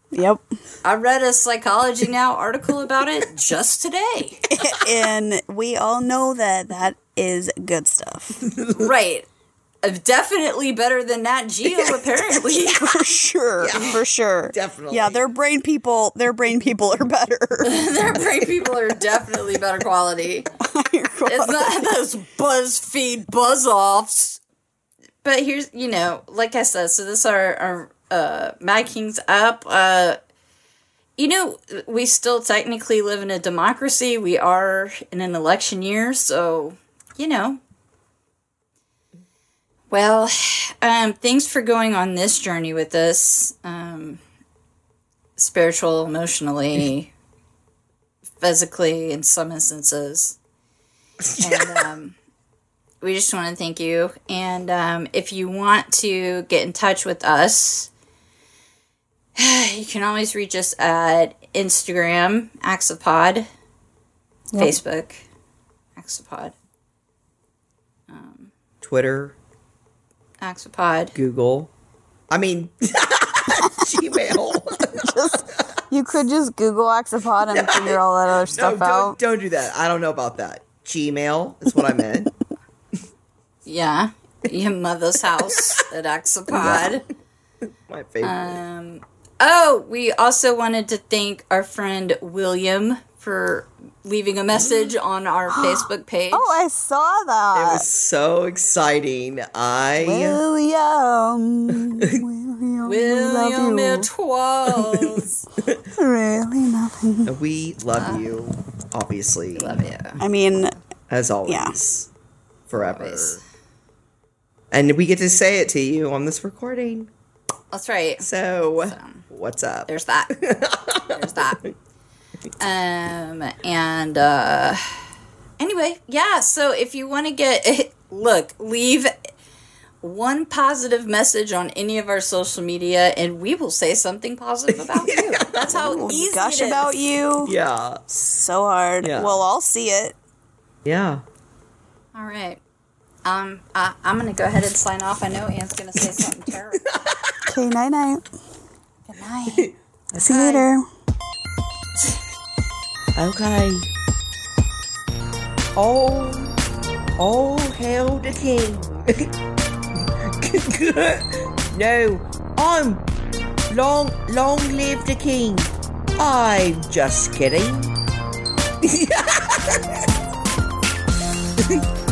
Yep. I read a Psychology Now article about it just today. And we all know that that is good stuff. right. Definitely better than Nat Geo, apparently. For sure. For sure. Definitely. Yeah, their brain people their brain people are better. Their brain people are definitely better quality. It's not those BuzzFeed buzz offs. But here's, you know, like I said, so this our our uh, Mad King's up. Uh, you know, we still technically live in a democracy. We are in an election year, so you know. Well, um, thanks for going on this journey with us, um, spiritual, emotionally, physically, in some instances. And um, we just want to thank you. And um, if you want to get in touch with us, you can always reach us at Instagram, Axopod, Facebook, Axopod, twitter Axopod. google i mean gmail just, You could just Google Axopod and figure all that other no stuff don't, out. don't do that i don't know about that gmail is what i meant Yeah. Your mother's house at Axopod. My favorite. Um, oh, we also wanted to thank our friend William for leaving a message on our Facebook page. Oh, I saw that. it was so exciting. I William. William. William we it was. you. Really nothing. we love uh, you, obviously, Love you. I mean, as always, Yeah. forever. Always. And we get to say it to you on this recording. That's right. So, what's up? There's that. There's that. Um, and uh, anyway, yeah. So if you want to get look, leave one positive message on any of our social media, and we will say something positive about you. That's how easy gush it is. about you Yeah, so hard. Yeah. Well, I'll see it. yeah. All right. Um, I, I'm gonna go ahead and sign off. I know Anne's gonna say something terrible. Okay, night night. Good night. See you later. Okay. Oh, oh, hail the king. no, I'm long, long live the king. I'm just kidding.